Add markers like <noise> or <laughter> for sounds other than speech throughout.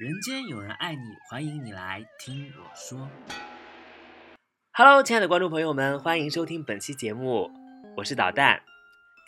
人间有人爱你，欢迎你来听我说。Hello，亲爱的观众朋友们，欢迎收听本期节目，我是导弹。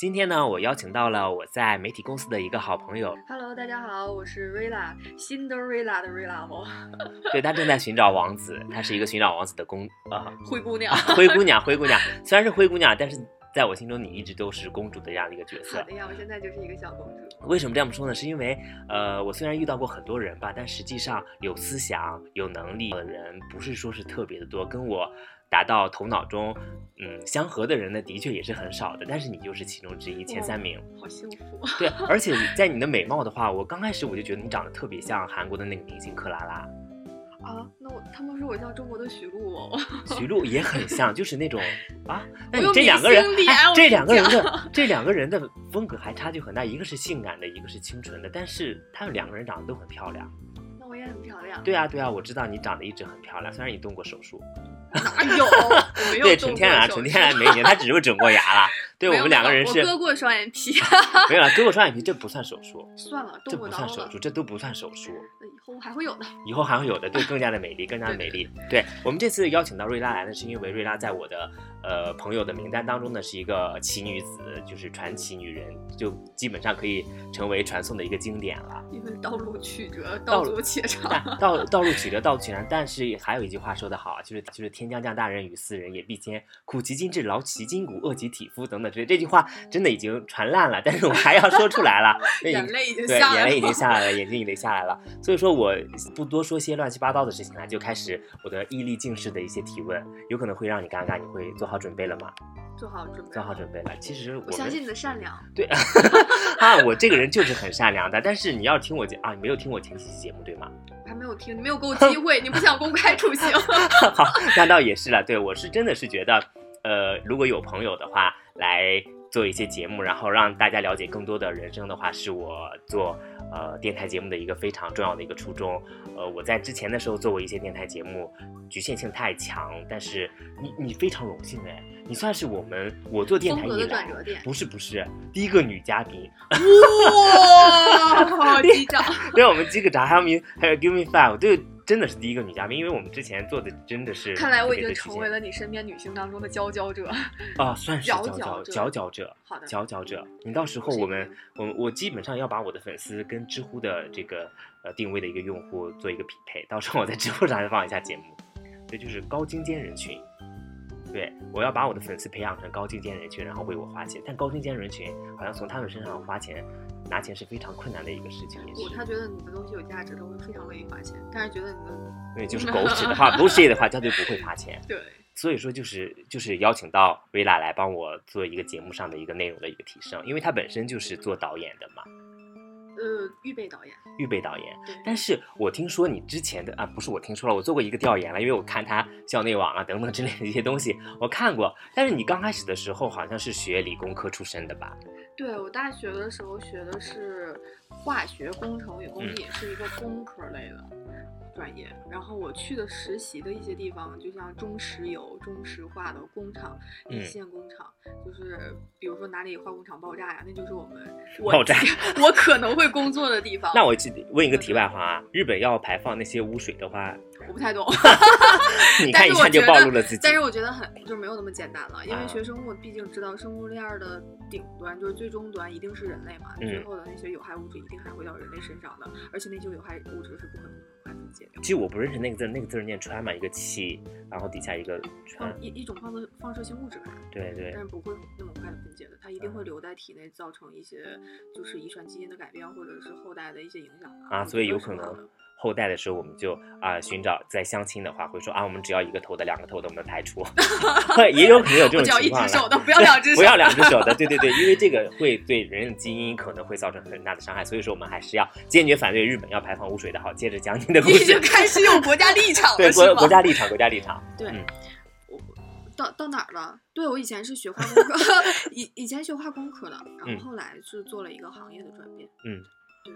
今天呢，我邀请到了我在媒体公司的一个好朋友。Hello，大家好，我是瑞拉，辛德瑞拉的瑞拉哦，<laughs> 对他正在寻找王子，他是一个寻找王子的公啊、灰姑娘。<laughs> 灰姑娘，灰姑娘。虽然是灰姑娘，但是在我心中你一直都是公主的这样的一个角色好。的呀，我现在就是一个小公主。为什么这样说呢？是因为呃，我虽然遇到过很多人吧，但实际上有思想、有能力的人不是说是特别的多，跟我达到头脑中嗯相合的人呢，的确也是很少的。但是你就是其中之一，前三名。好幸福。对，<laughs> 而且在你的美貌的话，我刚开始我就觉得你长得特别像韩国的那个明星克拉拉，啊，那我他们说我像中国的徐璐哦。<laughs> 徐璐也很像，就是那种啊。那你这两个人这两个人的这两个人的风格还差距很大，一个是性感的，一个是清纯的，但是他们两个人长得都很漂亮。那我也很漂亮。对啊，对啊，我知道你长得一直很漂亮，虽然你动过手术，哪 <laughs> 有？我没有对，动纯天然，纯天然术美女，她只是整过牙了。<laughs> 对我们两个人是我割过双眼皮。<laughs> 没有了，割过双眼皮，这不算手术，算了，这。不算手术，这都不算手术。以后还会有的。以后还会有的，对，更加的美丽，更加的美丽。对我们这次邀请到瑞拉来呢，是因为瑞拉在我的呃朋友的名单当中呢是一个奇女子，就是传奇女人，就基本上可以成为传颂的一个经典了。因为道路曲折，道道路阻且长。但道道路曲折，道路且长，但是还有一句话说得好，就是就是天将降大任于斯人也，必先苦其心志，劳其筋骨，饿其体肤等等之类。这句话真的已经传烂了，但是我还要说出来了，<laughs> 眼泪已经对，下来了。眼泪已经下来了，眼睛已经下来了。所以说我不多说些乱七八糟的事情了，就开始我的毅力尽失的一些提问，有可能会让你尴尬，你会做好准备了吗？做好准备。做好准备了。其实我我相信你的善良。<laughs> 对 <laughs> 啊，我这个人就是很善良的，但是你要听我节啊，你没有听我前几期节目对吗？我还没有听，你没有给我机会，<laughs> 你不想公开处刑。好，那倒也是了。对我是真的是觉得，呃，如果有朋友的话来做一些节目，然后让大家了解更多的人生的话，是我做呃电台节目的一个非常重要的一个初衷。呃，我在之前的时候做过一些电台节目，局限性太强，但是你你非常荣幸哎，你算是我们我做电台以来。不是不是第一个女嘉宾，哇，好 <laughs> 激动！对我们击个掌还有名还有 Give Me Five，对，真的是第一个女嘉宾，因为我们之前做的真的是看来我已经成为了你身边女性当中的佼佼者。啊，算是佼佼佼佼者佼佼者，好的，佼佼者。你到时候我们，我我基本上要把我的粉丝跟知乎的这个呃定位的一个用户做一个匹配，到时候我在知乎上放一下节目，这就是高精尖人群。对，我要把我的粉丝培养成高精尖人群，然后为我花钱。但高精尖人群好像从他们身上花钱拿钱是非常困难的一个事情，也是。他觉得你的东西有价值，他会非常乐意花钱。但是觉得你的因为就是 <laughs> 狗屎的话，不是的话，他就不会花钱。<laughs> 对，所以说就是就是邀请到薇拉来帮我做一个节目上的一个内容的一个提升，因为他本身就是做导演的嘛，呃，预备导演，预备导演。对，但是我听说你之前的啊，不是我听说了，我做过一个调研了，因为我看他校内网啊等等之类的一些东西，我看过。但是你刚开始的时候好像是学理工科出身的吧？对我大学的时候学的是化学工程与工嗯艺，是一个工科类的专业。然后我去的实习的一些地方，就像中石油、中石化的工厂、一嗯线工厂，就是比如说哪里化工厂爆炸呀，那就是我们 <laughs> 我爆炸 <laughs> 我可能会工作的地方。那我问一个题外话啊，日本要排放那些污水的话，我不太懂。<laughs> 你看一下就暴露了自己。但是我觉得很就是没有那么简单了，因为啊学生物毕竟知道生物链儿的顶端就是最终端一定是人类嘛，嗯最后的那些有害物质一定还会到人类身上的，而且那些有害物质是不可能快分解掉。其实我不认识那个字，那个字儿念川嘛，一个气，然后底下一个川嗯，，一一种放射放射性物质吧，对对但是不会那么分解的，它一定会留在体内，造成一些就是遗传基因的改变，或者是后代的一些影响啊，所以有可能后代的时候，我们就啊、寻找在相亲的话，会说啊，我们只要一个头的，两个头的，我们排除 <laughs> <laughs> 也有可能有这种情况了。一只手的，不要两只手，<laughs> 不要两只手的，对对对，因为这个会对人的基因可能会造成很大的伤害，所以说我们还是要坚决反对日本要排放污水的。好，接着讲你的故事经。开始有国家立场对国国？家立场，国家立场。对，到到哪儿了？对我以前是学化工科，<laughs> 以以前学化工科的，然嗯后后来是做了一个行业的转变。嗯对，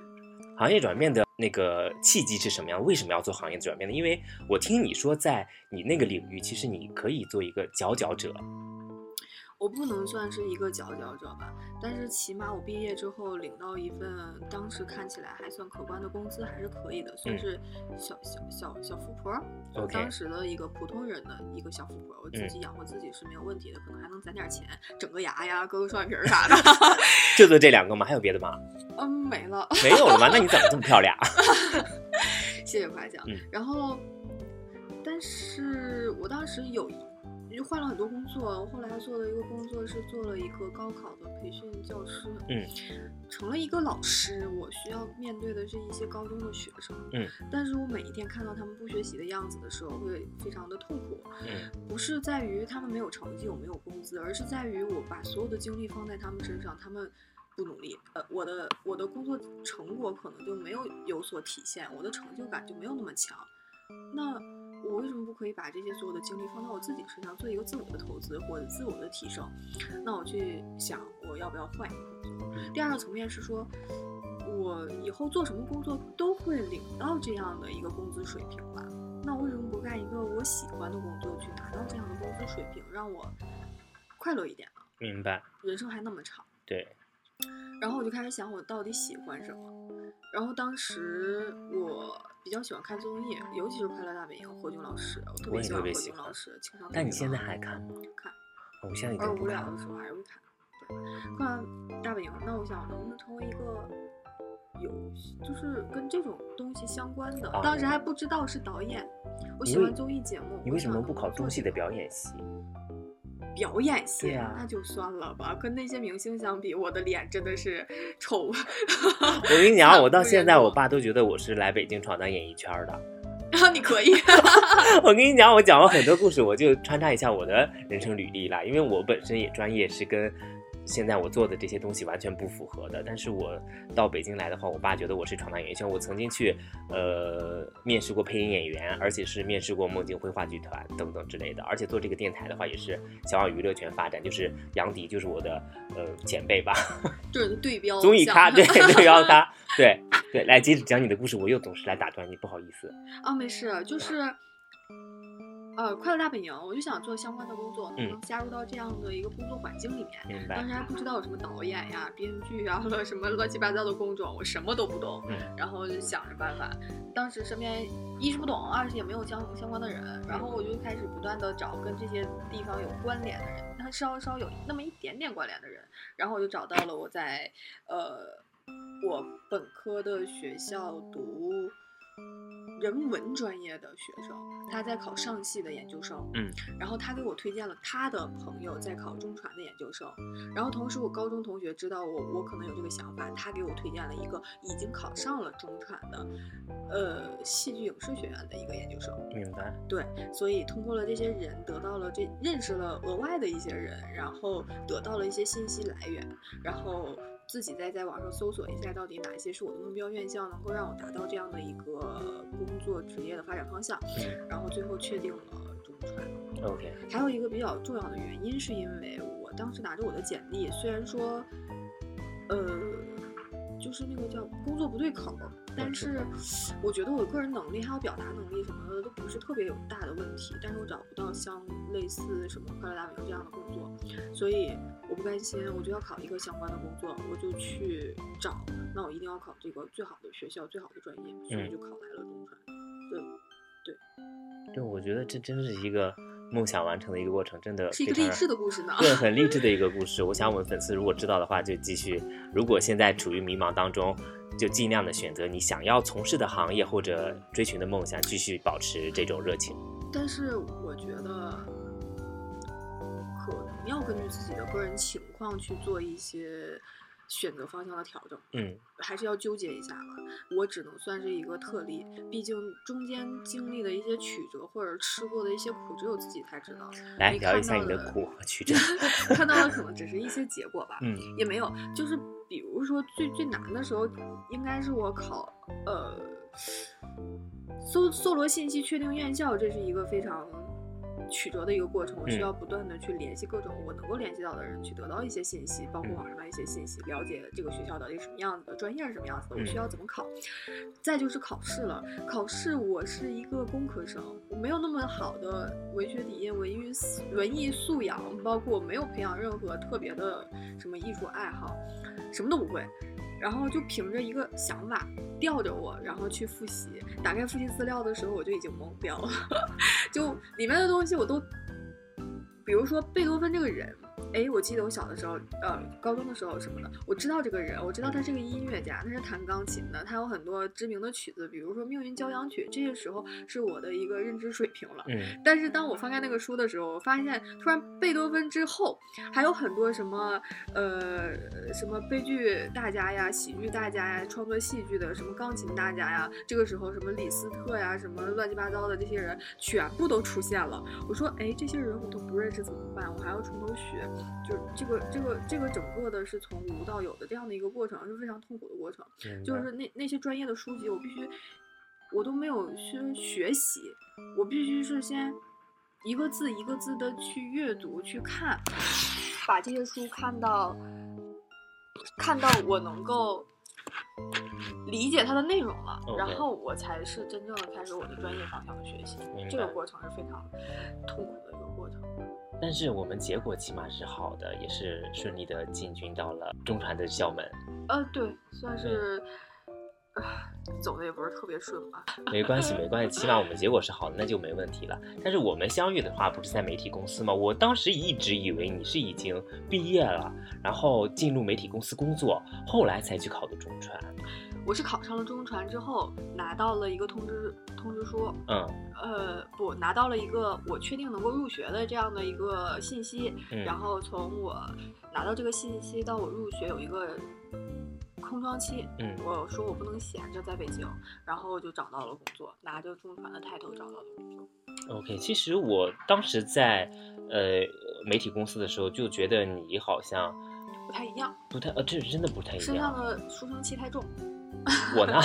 行业转变的那个契机是什么样？为什么要做行业转变呢？因为我听你说，在你那个领域，其实你可以做一个佼佼者。我我不能算是一个佼佼者吧，但是起码我毕业之后领到一份当时看起来还算可观的工资，还是可以的，算是小小小小富婆，就当时的一个普通人的一个小富婆，我自嗯己养活自己是没有问题的，可能还能攒点钱，整个牙呀，割个双眼皮儿 <laughs> 啥的。就做这两个吗？还有别的吗？<laughs> 嗯，没了。没有了吗？那你怎么这么漂亮？<laughs> 谢谢夸奖。嗯然后，但是我当时有就换了很多工作，我后来做的一个工作是做了一个高考的培训教师，嗯，成了一个老师，我需要面对的是一些高中的学生，嗯，但是我每一天看到他们不学习的样子的时候，会非常的痛苦，嗯。不是在于他们没有成绩，我没有工资，而是在于我把所有的精力放在他们身上，他们不努力，呃，我的我的工作成果可能就没有有所体现，我的成就感就没有那么强。那我为什么不可以把这些所有的精力放到我自己身上，做一个自我的投资或者自我的提升？那我去想，我要不要换一个工作？第二个层面是说，我以后做什么工作都会领到这样的一个工资水平吧？那我为什么不干一个我喜欢的工作，去拿到这样的工资水平，让我快乐一点呢？明白。人生还那么长。对，然后我就开始想，我到底喜欢什么？然后当时我比较喜欢看综艺，尤其是《快乐大本营》何炅老师，我特别喜欢何炅老师。情商特那你现在还看吗？看？我现在已偶尔经不看了。无聊的时候还是会看。对，《快乐大本营》，那我想能不能成为一个有就是跟这种东西相关的？啊当时还不知道是导演，我喜欢综艺节目。你为什么不考中戏的表演系？表演系，啊那就算了吧。跟那些明星相比，我的脸真的是丑。我跟你讲，我到现在我 <laughs> 爸都觉得我是来北京闯荡演艺圈儿的。然 <laughs> 后你可以，<laughs> 我跟你讲，我讲了很多故事，我就穿插一下我的人生履历啦。因为我本身也专业是跟现在我做的这些东西完全不符合的。但是我到北京来的话，我爸觉得我是闯荡演艺圈。我曾经去呃面试过配音演员，而且是面试过梦境绘画剧团等等之类的。而且做这个电台的话，也是想往娱乐圈发展。就是杨迪就是我的呃前辈吧，就 <laughs> 是对标 <laughs> 综艺咖对对标他 <laughs> 对对来接着讲你的故事，我又总是来打断你，不好意思。啊，没事，就是，呃，快乐大本营，我就想做相关的工作，能不能加入到这样的一个工作环境里面？明白当时还不知道有什么导演呀、编剧啊，什么乱七八糟的工种，我什么都不懂。嗯然后就想着办法，当时身边一是不懂，二是也没有相相关的人，然后我就开始不断的找跟这些地方有关联的人，他稍稍有那么一点点关联的人，然后我就找到了我在呃我本科的学校读人文专业的学生，他在考上戏的研究生，嗯，然后他给我推荐了他的朋友在考中传的研究生，然后同时我高中同学知道我我可能有这个想法，他给我推荐了一个已经考上了中传的，呃，戏剧影视学院的一个研究生，明白。对，所以通过了这些人，得到了这认识了额外的一些人，然后得到了一些信息来源，然后自己再在网上搜索一下，到底哪些是我的目标院校，能够让我达到这样的一个工作职业的发展方向，嗯然后最后确定了中传。，OK，还有一个比较重要的原因，是因为我当时拿着我的简历，虽然说，呃，就是那个叫工作不对口，但是我觉得我个人能力还有表达能力什么的都不是特别有大的问题，但是我找不到像类似什么快乐大本营这样的工作，所以我不甘心，我就要考一个相关的工作，我就去找，那我一定要考这个最好的学校、最好的专业，所以就考来了中传。对，对，对我觉得这真是一个梦想完成的一个过程，真的是一个励志的故事呢。<laughs> 对，很励志的一个故事。我想我们粉丝如果知道的话，就继续；如果现在处于迷茫当中，就尽量的选择你想要从事的行业或者追寻的梦想，继续保持这种热情。但是我觉得，要根据自己的个人情况去做一些选择方向的调整，嗯，还是要纠结一下吧。我只能算是一个特例，毕竟中间经历的一些曲折或者吃过的一些苦，只有自己才知道。来你聊一下你的苦和曲折。<laughs> 看到的可能只是一些结果吧，嗯也没有，就是比如说最最难的时候，应该是我考呃 <sighs> 搜搜罗信息确定院校，这是一个非常曲折的一个过程，我需嗯要不断的去联系各种我能够联系到的人，去得到一些信息，包括嗯网上的一些信息，了解这个学校到底什么样子的，专业是什么样子的，我嗯需要怎么考。再就是考试了，考试我是一个工科生，我没有那么好的文学底蕴、文艺素文艺素养，包括我没有培养任何特别的什么艺术爱好，什么都不会。然后就凭着一个想法吊着我，然后去复习。打开复习资料的时候，我就已经懵掉了，<laughs> 就里面的东西我都，比如说贝多芬这个人，哎，我记得我小的时候，呃，高中的时候什么的，我知道这个人，我知道他是个音乐家，他是弹钢琴的，他有很多知名的曲子，比如说《命运交响曲》，这些时候是我的一个认知水平了。嗯但是当我翻开那个书的时候，我发现突然贝多芬之后还有很多什么呃什么悲剧大家呀、喜剧大家呀、创作戏剧的什么钢琴大家呀，这个时候什么李斯特呀、什么乱七八糟的这些人全部都出现了。我说，哎，这些人我都不认识怎么办？我还要从头学，就是这个这个这个整个的是从无到有的这样的一个过程，是非常痛苦的过程。就是那那些专业的书籍，我必须，我都没有去学习，我必须是先一个字一个字的去阅读去看，把这些书看到，看到我能够理解它的内容了然后我才是真正的开始我的专业方向的学习这个过程是非常痛苦的一个过程。但是我们结果起码是好的，也是顺利的进军到了中传的校门。呃，对，算是，啊，走的也不是特别顺吧。没关系，没关系，起码我们结果是好的，那就没问题了。但是我们相遇的话，不是在媒体公司吗？我当时一直以为你是已经毕业了，然后进入媒体公司工作，后来才去考的中传。我是考上了中传之后，拿到了一个通知通知书，嗯呃，不，拿到了一个我确定能够入学的这样的一个信息。嗯，然后从我拿到这个信息到我入学有一个空窗期，嗯我说我不能闲着在北京，然后我就找到了工作，拿着中传的抬头找到了工作。OK，其实我当时在呃媒体公司的时候，就觉得你好像不太一样，不太呃，这真的不太一样身上。的书生气太重。我呢，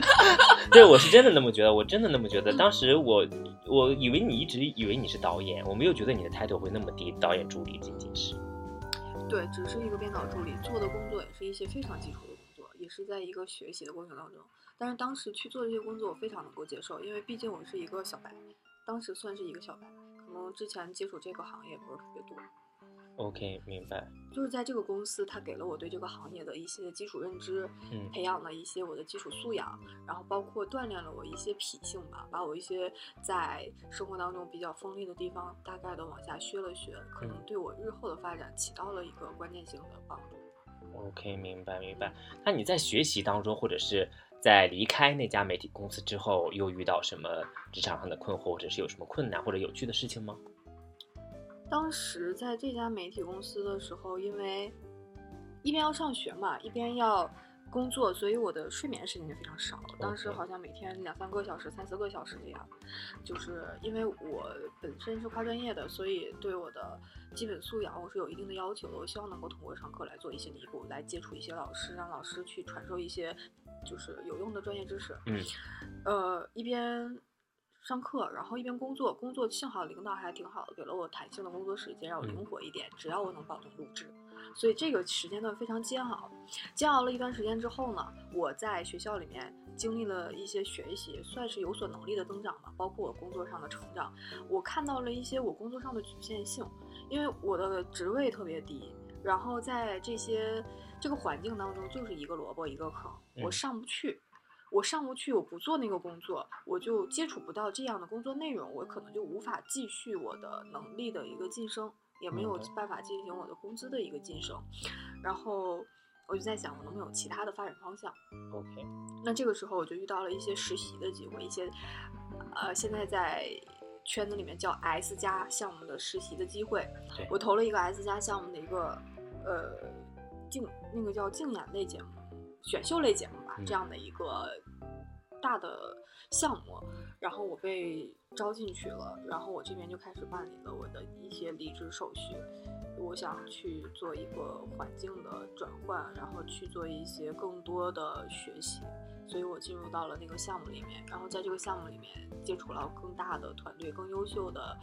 <laughs> 对我是真的那么觉得，我真的那么觉得。当时我我以为你一直以为你是导演，我没有觉得你的 title 会那么低，导演助理仅仅是。对，只是一个编导助理，做的工作也是一些非常基础的工作，也是在一个学习的过程当中。但是当时去做这些工作，我非常能够接受，因为毕竟我是一个小白，当时算是一个小白，可能之前接触这个行业不是特别多。OK，明白。就是在这个公司，它给了我对这个行业的一些基础认知，嗯培养了一些我的基础素养，然后包括锻炼了我一些脾性吧，把我一些在生活当中比较锋利的地方大概的往下削了削，可能嗯对我日后的发展起到了一个关键性的帮助。OK，明白明白。那你在学习当中，或者是在离开那家媒体公司之后，又遇到什么职场上的困惑，或者是有什么困难或者有趣的事情吗？当时在这家媒体公司的时候，因为一边要上学嘛，一边要工作，所以我的睡眠时间就非常少。当时好像每天两三个小时、三四个小时这样。就是因为我本身是跨专业的，所以对我的基本素养我是有一定的要求的。我希望能够通过上课来做一些弥补，来接触一些老师，让老师去传授一些就是有用的专业知识。嗯，呃，一边上课，然后一边工作。工作幸好领导还挺好的，给了我弹性的工作时间，让我灵嗯活一点，只要我能保证录制。所以这个时间段非常煎熬。煎熬了一段时间之后呢，我在学校里面经历了一些学习，算是有所能力的增长吧，包括我工作上的成长。我看到了一些我工作上的局限性，因为我的职位特别低，然后在这些这个环境当中就是一个萝卜一个坑，我嗯上不去。我上不去，我不做那个工作，我就接触不到这样的工作内容，我可能就无法继续我的能力的一个晋升，也没有办法进行我的工资的一个晋升。然后我就在想，我能不能有其他的发展方向？OK，那这个时候我就遇到了一些实习的机会，一些呃现在在圈子里面叫 S 加项目的实习的机会。对我投了一个 S 加项目的一个呃竞那个叫竞演类节目、选秀类节目这样的一个大的项目，然后我被招进去了，然后我这边就开始办理了我的一些离职手续。我想去做一个环境的转换，然后去做一些更多的学习，所以我进入到了那个项目里面，然后在这个项目里面接触了更大的团队、更优秀的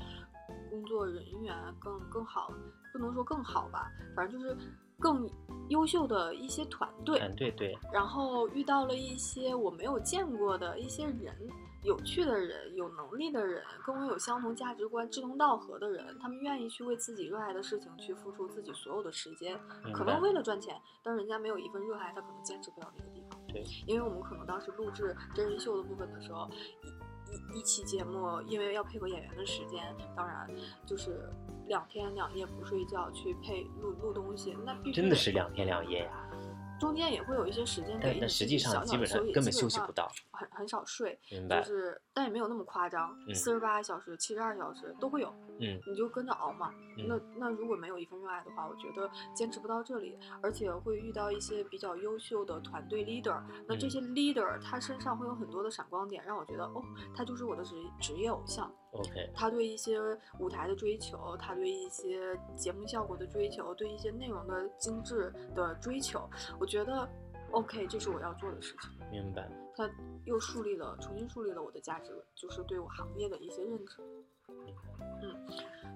工作人员、更更好，不能说更好吧，反正就是更优秀的一些团队。团队对，然后遇到了一些我没有见过的一些人，有趣的人，有能力的人，跟我有相同价值观、志同道合的人，他们愿意去为自己热爱的事情去付出自己所有的时间，可能为了赚钱，但人家没有一份热爱，他可能坚持不了那个地方。对，因为我们可能当时录制真人秀的部分的时候，一一一期节目，因为要配合演员的时间，当然就是两天两夜不睡觉去配录录东西，那必须真的得是两天两夜呀、中间也会有一些时间给你但但实际上基本上根本上休息不到，很很少睡，明白？就是但也没有那么夸张，嗯四十八小时、七十二小时都会有，嗯你就跟着熬嘛。嗯那那如果没有一份热爱的话，我觉得坚持不到这里，而且会遇到一些比较优秀的团队 leader。那这嗯些 leader 他身上会有很多的闪光点，让我觉得哦，他就是我的职职业偶像。，OK，他对一些舞台的追求，他对一些节目效果的追求，对一些内容的精致的追求，我觉得 OK，这是我要做的事情。明白。他又树立了，重新树立了我的价值，就是对我行业的一些认知。嗯，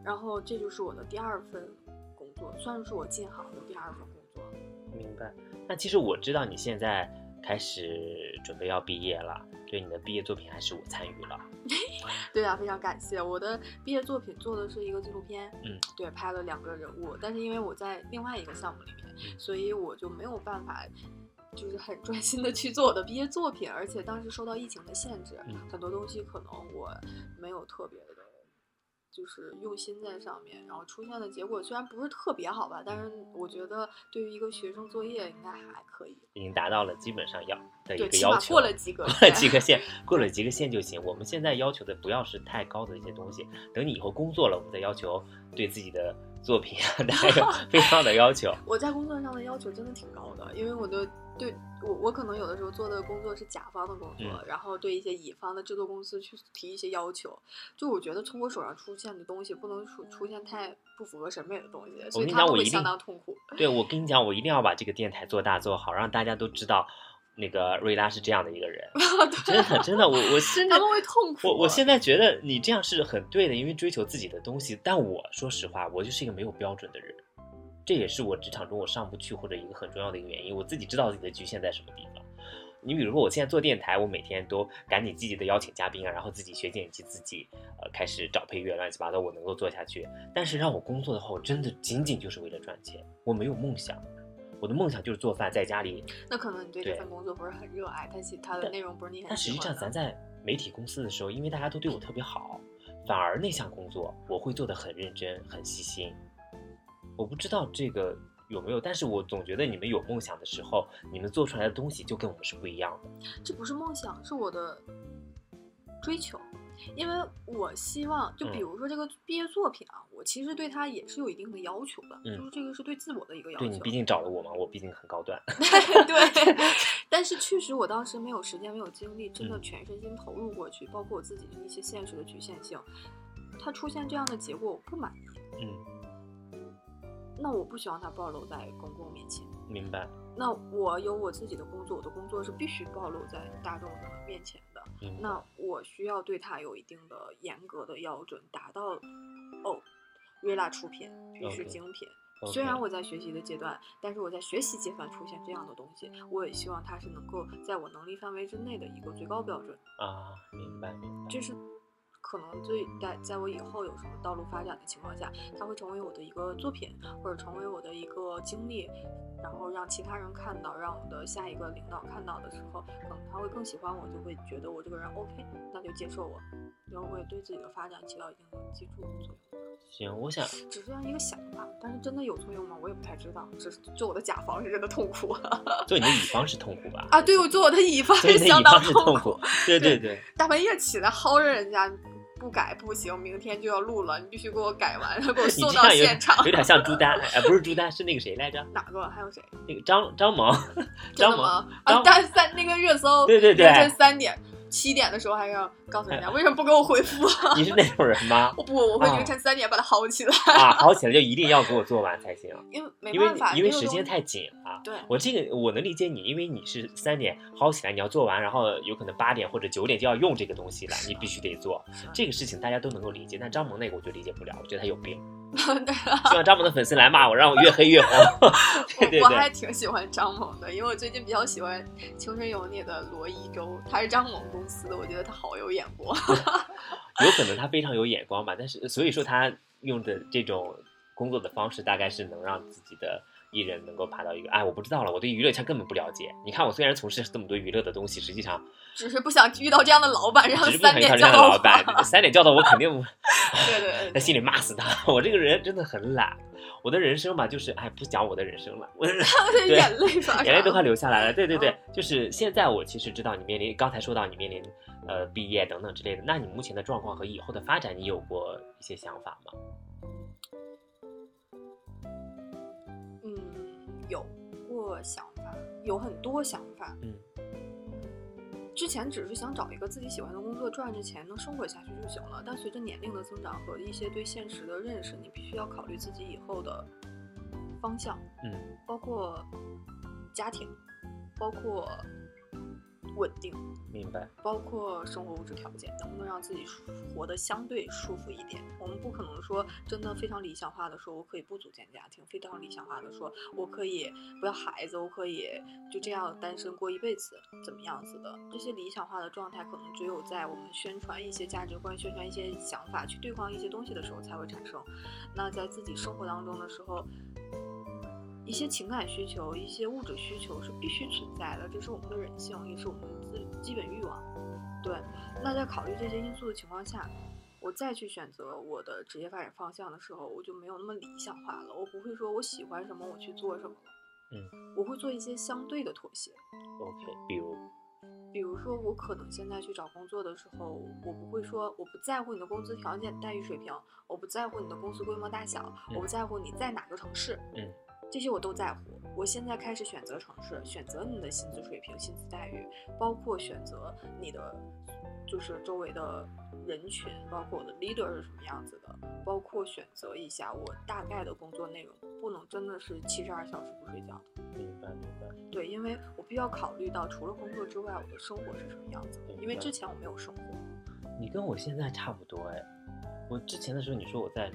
然后这就是我的第二份工作，算是我进行的第二份工作。明白。那其实我知道你现在开始准备要毕业了，对你的毕业作品还是我参与了。<laughs> 对啊，非常感谢。我的毕业作品做的是一个纪录片，嗯，对，拍了两个人物，但是因为我在另外一个项目里面，嗯所以我就没有办法。就是很专心的去做我的毕业作品，而且当时受到疫情的限制，嗯很多东西可能我没有特别的，就是用心在上面，然后出现的结果虽然不是特别好吧，但是我觉得对于一个学生作业应该还可以，已经达到了基本上要的一对，个要求，过了及格过了及格线，<laughs> 过了及格线就行。我们现在要求的不要是太高的一些东西，等你以后工作了，我们再要求对自己的作品啊，<laughs> 还有非常的要求。<laughs> 我在工作上的要求真的挺高的，因为我的对我我可能有的时候做的工作是甲方的工作，嗯然后对一些乙方的制作公司去提一些要求，就我觉得从我手上出现的东西不能出出现太不符合审美的东西，所以他们会相当痛苦。对我跟你讲，我一定要把这个电台做大做好，让大家都知道那个瑞拉是这样的一个人。<laughs> 真的真的，我我现在他们会痛苦。我我现在觉得你这样是很对的，因为追求自己的东西。但我说实话，我就是一个没有标准的人，这也是我职场中我上不去或者一个很重要的一个原因。我自己知道自己的局限在什么地方。你比如说，我现在做电台，我每天都赶紧积极的邀请嘉宾啊，然后自己学剪辑，自己呃开始找配乐，乱七八糟，我能够做下去。但是让我工作的话，我真的仅仅就是为了赚钱，我没有梦想。我的梦想就是做饭，在家里。那可能你对这份工作不是很热爱，但其它的内容不是你很但实际上。咱在媒体公司的时候，因为大家都对我特别好，反而那项工作我会做得很认真、很细心。我不知道这个有没有，但是我总觉得你们有梦想的时候，你们做出来的东西就跟我们是不一样的。这不是梦想，是我的追求。因为我希望，就比嗯如说这个毕业作品啊，我其实对它也是有一定的要求的，嗯就是这个是对自我的一个要求。对你毕竟找了我嘛，我毕竟很高端。<laughs> <laughs> 对，<laughs> 但是确实我当时没有时间，没有精力，真的嗯全身心投入过去，包括我自己的一些现实的局限性，它出现这样的结果，我不满意。嗯，那我不希望它暴露在公共面前。明白。那我有我自己的工作，我的工作是必须暴露在大众的面前的。那我需要对它有一定的严格的标准，达到哦，瑞拉出品必须精品。虽然我在学习的阶段，但是我在学习阶段出现这样的东西，我也希望它是能够在我能力范围之内的一个最高标准。啊，明白明白。就是可能最在在我以后有什么道路发展的情况下，它会成为我的一个作品，或者成为我的一个经历，然后让其他人看到，让我的下一个领导看到的时候，可能他会更喜欢我，就会觉得我这个人 OK，那就接受我，然后会对自己的发展起到一定的基础作用。行，我想只是这样一个想法，但是真的有作用吗？我也不太知道。只是做我的甲方是真的痛苦 <laughs> 做你的乙方是痛苦吧？啊！对，我做我的乙方做你的乙相当痛苦对对对。大半夜起来薅着人家，不改不行，明天就要录了，你必须给我改完，<laughs> 然后给我送到现场。有点像朱丹，<laughs> 哎，不是朱丹，是那个谁来着？哪个？还有谁？那个张张萌，张萌，啊张，但三那个热搜，对对对凌晨三点，七点的时候还要告诉人家为什么不给我回复。<laughs> 你是那种人吗？<laughs> 我不，我会啊凌晨三点把它薅起来，啊，薅起来就一定要给我做完才行，<laughs> 因为没因为办法，因为时间太紧了。对。我这个我能理解你，因为你是三点薅起来，你要做完，然后有可能八点或者九点就要用这个东西了，你必须得做。这个事情大家都能够理解，但张萌那个我就理解不了，我觉得他有病。<laughs> 希望张萌的粉丝来骂我，让我越黑越红。<laughs> <laughs> 对对我我还，挺喜欢张萌的，因为我最近比较喜欢《青春有你》的罗一舟，他是张萌公司的，我觉得他好有眼光。有可能他非常有眼光吧，但是所以说他用的这种工作的方式，大概是能让自己的艺人能够爬到一个，哎，我不知道了，我对娱乐圈根本不了解。你看我虽然从事这么多娱乐的东西，实际上只是不想遇到这样的老板，让只是不 <laughs> 三点叫到我。老板，三点叫到我肯定 <laughs> 对对对 <laughs> 在心里骂死他。我这个人真的很懒，我的人生吧，就是哎，不讲我的人生了，我的眼泪刷眼泪都快流下来了。对对对嗯，就是现在我其实知道你面临，刚才说到你面临呃毕业等等之类的，那你目前的状况和以后的发展，你有过一些想法吗？嗯，有过想法，有很多想法。嗯，之前只是想找一个自己喜欢的工作，赚着钱能生活下去就行了。但随着年龄的增长和一些对现实的认识，你必须要考虑自己以后的方向，嗯包括家庭，包括稳定，明白。包括生活物质条件，能不能让自己舒活得相对舒服一点？我们不可能说真的非常理想化的说，我可以不组建家庭；非常理想化的说，我可以不要孩子，我可以就这样单身过一辈子，怎么样子的？这些理想化的状态，可能只有在我们宣传一些价值观、宣传一些想法、去对抗一些东西的时候才会产生。那在自己生活当中的时候，一些情感需求、一些物质需求是必须存在的，这是我们的人性，也是我们的基基本欲望。对，那在考虑这些因素的情况下，我再去选择我的职业发展方向的时候，我就没有那么理想化了。我不会说我喜欢什么我去做什么了，嗯，我会做一些相对的妥协。OK，比如，比如说，我可能现在去找工作的时候，我不会说我不在乎你的工资条件、待遇水平，我不在乎你的公司规模大小，嗯我不在乎你在哪个城市，嗯，这些我都在乎。我现在开始选择城市，选择你的薪资水平、薪资待遇，包括选择你的就是周围的人群，包括我的 leader 是什么样子的，包括选择一下我大概的工作内容，不能真的是七十二小时不睡觉的。明白明白。对，因为我必须要考虑到除了工作之外，我的生活是什么样子的。因为之前我没有生活。你跟我现在差不多哎。我之前的时候，你说我在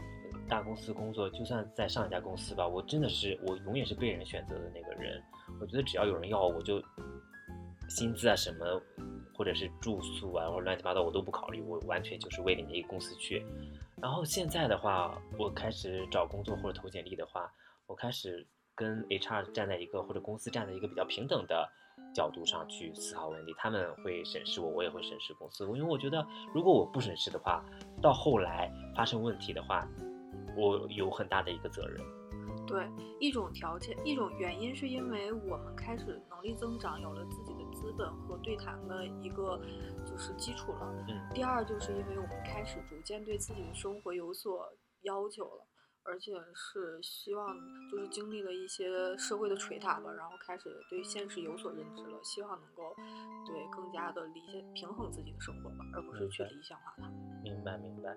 大公司工作，就算在上一家公司吧，我真的是我永远是被人选择的那个人。我觉得只要有人要我，我就薪资啊什么，或者是住宿啊，或者乱七八糟我都不考虑，我完全就是为了你一个公司去。然后现在的话，我开始找工作或者投简历的话，我开始跟 HR 站在一个或者公司站在一个比较平等的角度上去思考问题，他们会审视我，我也会审视公司。因为我觉得，如果我不审视的话，到后来发生问题的话，我有很大的一个责任。对，一种条件，一种原因是因为我们开始能力增长，有了自己的资本和对谈的一个就是基础了。嗯第二就是因为我们开始逐渐对自己的生活有所要求了。而且是希望，就是经历了一些社会的捶打吧，然后开始对现实有所认知了，希望能够对更加的理解平衡自己的生活吧，而不是去理想化它。明白明白。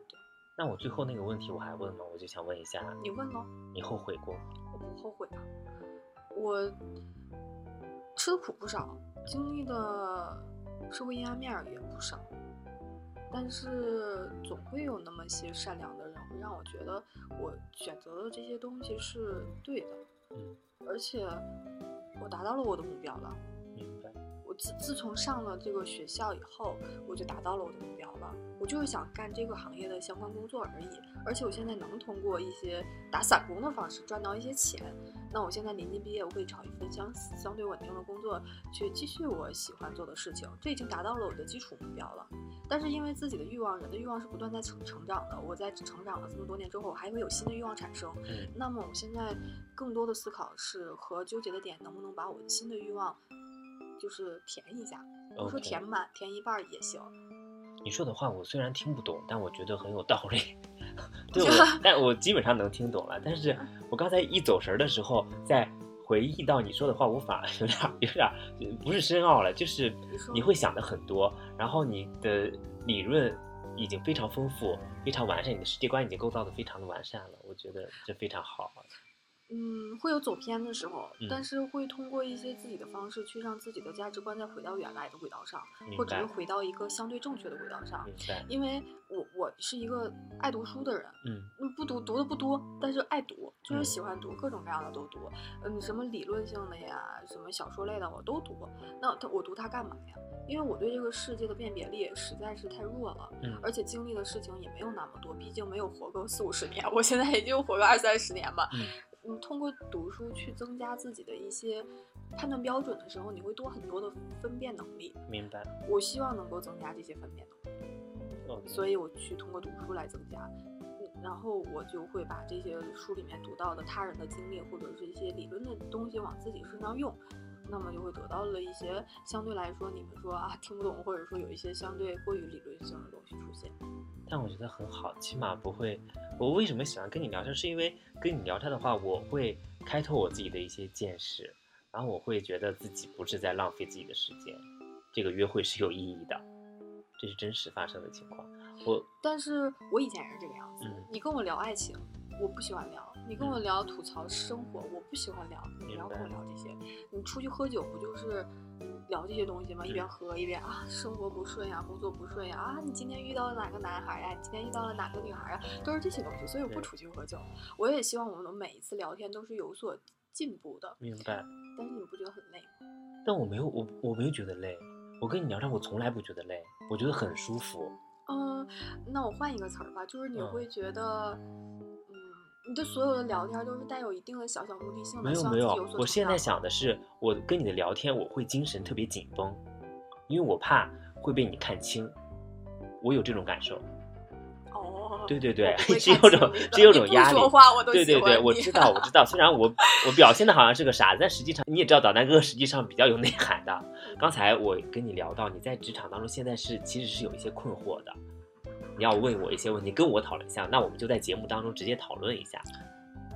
那我最后那个问题我还问吗？我就想问一下，你问喽，你后悔过吗？我不后悔啊，我吃的苦不少，经历的社会阴暗面儿也不少，但是总会有那么些善良的人，会让我觉得我选择的这些东西是对的，嗯，而且我达到了我的目标了。自自从上了这个学校以后，我就达到了我的目标了。我就是想干这个行业的相关工作而已，而且我现在能通过一些打散工的方式赚到一些钱。那我现在临近毕业，我可以找一份相相对稳定的工作，去继续我喜欢做的事情。这已经达到了我的基础目标了。但是因为自己的欲望，人的欲望是不断在成成长的。我在成长了这么多年之后，我还会有新的欲望产生。嗯那么我现在更多的思考是和纠结的点，能不能把我的新的欲望就是填一下，不是说填满，填一半儿也行。你说的话我虽然听不懂，但我觉得很有道理。<laughs> 对我，<laughs> 但我基本上能听懂了。但是我刚才一走神儿的时候，在回忆到你说的话，我反而有点儿有点儿不是深奥了，就是你会想的很多，然后你的理论已经非常丰富、非常完善，你的世界观已经构造的非常的完善了，我觉得这非常好。嗯，会有走偏的时候，嗯但是会通过一些自己的方式去让自己的价值观再回到原来的轨道上，或者是，回到一个相对正确的轨道上。因为我我是一个爱读书的人，嗯嗯，不读读的不多，但是爱读，就是嗯喜欢读，各种各样的都读。嗯，什么理论性的呀，什么小说类的我都读。那他我读它干嘛呀？因为我对这个世界的辨别力实在是太弱了，嗯而且经历的事情也没有那么多，毕竟没有活够四五十年，我现在也就活个二三十年吧。嗯嗯，通过读书去增加自己的一些判断标准的时候，你会多很多的分辨能力。明白。我希望能够增加这些分辨能力。哦所以我去通过读书来增加。嗯，然后我就会把这些书里面读到的他人的经历或者是一些理论的东西往自己身上用，那么就会得到了一些相对来说你们说啊听不懂，或者说有一些相对过于理论性的东西出现。但我觉得很好，起码不会。我为什么喜欢跟你聊天，是因为跟你聊天的话，我会开拓我自己的一些见识，然后我会觉得自己不是在浪费自己的时间，这个约会是有意义的，这是真实发生的情况。我但是我以前也是这个样子，嗯你跟我聊爱情，我不喜欢聊；你跟我聊吐槽生活，我不喜欢聊。你不要跟我聊这些。你出去喝酒不就是聊这些东西吗？一边嗯喝一边啊，生活不顺呀，工作不顺呀，啊，你今天遇到了哪个男孩呀？你今天遇到了哪个女孩呀？都是这些东西，所以我不出去喝酒。我也希望我们每一次聊天都是有所进步的，明白，但是你不觉得很累吗？但我没有，我我没有觉得累。我跟你聊天，我从来不觉得累，我觉得很舒服。嗯，那我换一个词儿吧，就是你嗯会觉得，嗯，你的所有的聊天都是带有一定的小小目的性的，没有没有我现在想的是，我跟你的聊天，我会精神特别紧绷，因为我怕会被你看清，我有这种感受。哦，对对对只 <laughs> 有种只有种压力说话我都对对对，我知道我知道。虽然我我表现的好像是个傻子，但实际上你也知道，导弹哥实际上比较有内涵的。刚才我跟你聊到，你在职场当中现在是其实是有一些困惑的，你要问我一些问题，跟我讨论一下，那我们就在节目当中直接讨论一下。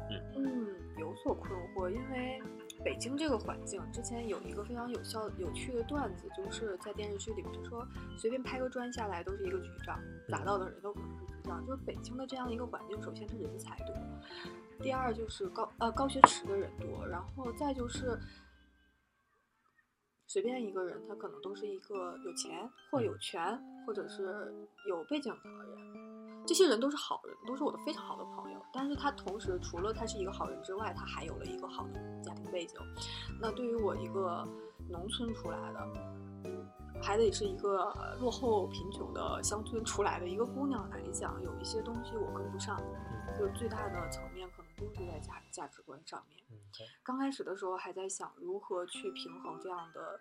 嗯嗯，有所困惑，因为北京这个环境，之前有一个非常有效、有趣的段子，就是在电视剧里面就说，随便拍个砖下来都是一个局长，砸到的人都可能是局长。就是北京的这样一个环境，首先是人才多，第二就是高呃高学识的人多，然后再就是。随便一个人，他可能都是一个有钱或有权，或者是有背景的人。这些人都是好人，都是我的非常好的朋友。但是他同时除了他是一个好人之外，他还有了一个好的家庭背景。那对于我一个农村出来的，还得是一个呃落后贫穷的乡村出来的一个姑娘来讲，有一些东西我跟不上。就是最大的层面可能就是在价价值观上面。刚开始的时候还在想如何去平衡这样的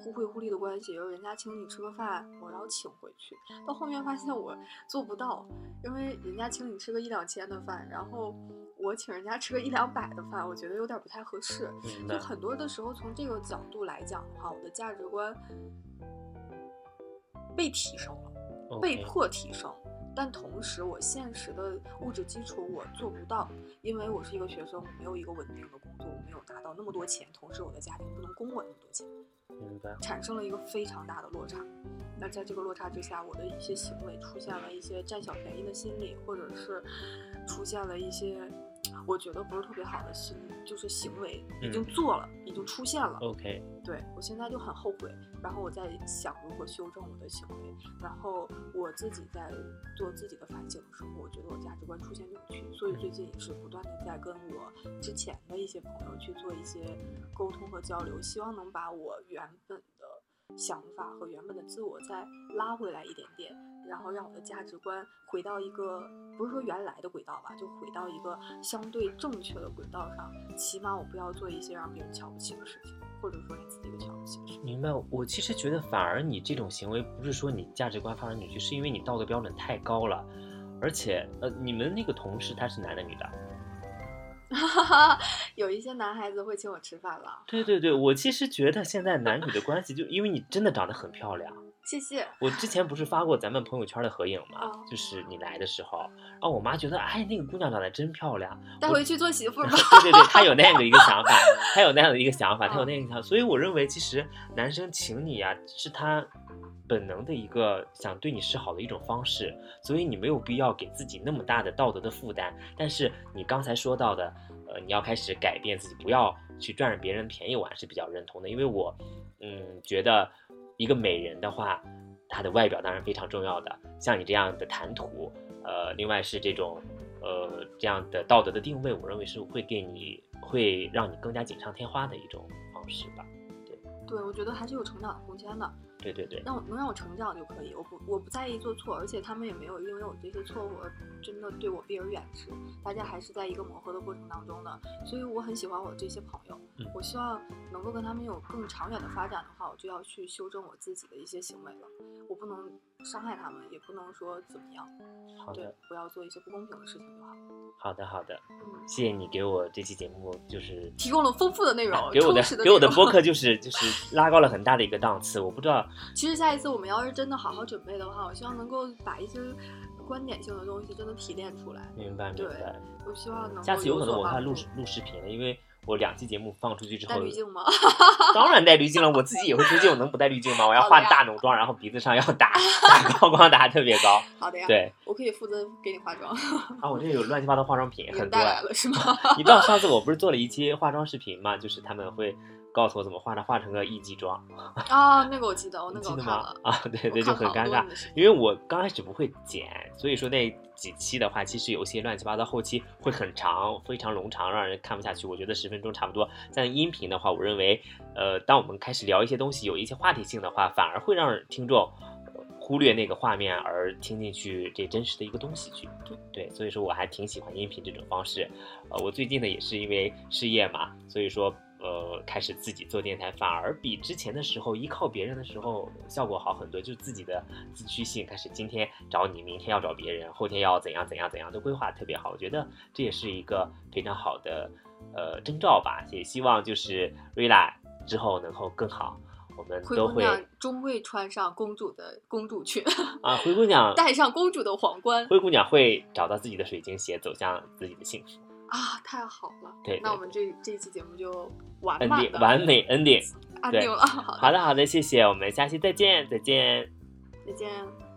互惠互利的关系，就是人家请你吃个饭，我要请回去。到后面发现我做不到，因为人家请你吃个一两千的饭，然后我请人家吃个一两百的饭，我觉得有点不太合适。就。很多的时候，从这个角度来讲的话，我的价值观被提升了。被迫提升，但同时我现实的物质基础我做不到，因为我是一个学生，我没有一个稳定的工作，我没有拿到那么多钱，同时我的家庭不能供我那么多钱，明白。产生了一个非常大的落差。那在这个落差之下，我的一些行为出现了一些占小便宜的心理，或者是出现了一些我觉得不是特别好的心，就是行为已经嗯。做了，已经出现了。OK，对我现在就很后悔，然后我在想如何修正我的行为，然后我自己在做自己的反省的时候，我觉得我价值观出现扭曲，所以最近也是不断的在跟我之前的一些朋友去做一些沟通和交流，希望能把我原本的想法和原本的自我再拉回来一点点，然后让我的价值观回到一个不是说原来的轨道吧，就回到一个相对正确的轨道上，起码我不要做一些让别人瞧不起的事情，或者说你自己都瞧不起的事。明白。我其实觉得，反而你这种行为不是说你价值观发生扭曲，是因为你道德标准太高了，而且呃，你们那个同事他是男的女的？哈哈，有一些男孩子会请我吃饭了，对对对，我其实觉得现在男女的关系，就因为你真的长得很漂亮，<laughs> 谢谢。我之前不是发过咱们朋友圈的合影吗？哦就是你来的时候，然后我妈觉得，哎，那个姑娘长得真漂亮，带回去做媳妇。<laughs> 对对对，<laughs> 她有那样的一个想法，她有那样的一个想法，她有那样的想法，所以我认为其实男生请你啊，是他本能的一个想对你示好的一种方式，所以你没有必要给自己那么大的道德的负担。但是你刚才说到的，呃，你要开始改变自己，不要去占着别人便宜，我还是比较认同的，因为我，嗯，觉得一个美人的话，她的外表当然非常重要的，像你这样的谈吐，呃，另外是这种。呃，这样的道德的定位，我认为是会给你，会让你更加锦上添花的一种方式吧。对，对我觉得还是有成长空间的。对对对，让我能让我成长就可以，我不我不在意做错，而且他们也没有因为我这些错误而真的对我避而远之，大家还是在一个磨合的过程当中的，所以我很喜欢我这些朋友，嗯我希望能够跟他们有更长远的发展的话，我就要去修正我自己的一些行为了，我不能伤害他们，也不能说怎么样，对好的，，不要做一些不公平的事情就好。好的，好的，嗯，谢谢你给我这期节目就是提供了丰富的内容，给我的给我的播客就是就是拉高了很大的一个档次，我不知道，其实下一次我们要是真的好好准备的话，我希望能够把一些观点性的东西真的提炼出来。明白明白，我希望能够下次有可能我所帮助看录录视频了，因为我两期节目放出去之后，带滤镜吗？<laughs> 当然带滤镜了，我自己也会出镜，我能不带滤镜吗？我要化大浓妆，然后鼻子上要打打高光打得特别高，<laughs> 好的呀，对我可以负责给你化妆。啊，我这有乱七八糟化妆品很多哎你们带来。了是吗？<laughs> 你知道上次我不是做了一期化妆视频嘛？就是他们会告诉我怎么化妆，化成个艺伎妆，啊，那个我记得，<laughs> 我那你记得吗个我看了？。啊，对对，就很尴尬因为我刚开始不会剪，所以说那几期的话，其实有些乱七八糟，后期会很长，非常冗长，让人看不下去。我觉得十分钟差不多。但音频的话，我认为，呃，当我们开始聊一些东西，有一些话题性的话，反而会让听众。呃忽略那个画面而听进去这真实的一个东西去，对，所以说我还挺喜欢音频这种方式。呃，我最近呢也是因为失业嘛，所以说呃开始自己做电台，反而比之前的时候依靠别人的时候效果好很多，就自己的自驱性开始，今天找你，明天要找别人，后天要怎样怎样怎样，都规划特别好。我觉得这也是一个非常好的呃征兆吧，也希望就是瑞拉之后能够更好。我们灰都会姑娘终会穿上公主的公主裙，啊，灰姑娘，<laughs> 戴上公主的皇冠灰姑娘会找到自己的水晶鞋，走向自己的幸福。啊！太好了，对对那我们这这一期节目就完的完美 ending。对安定了。好的，好的，谢谢，我们下期再见，再见。再见。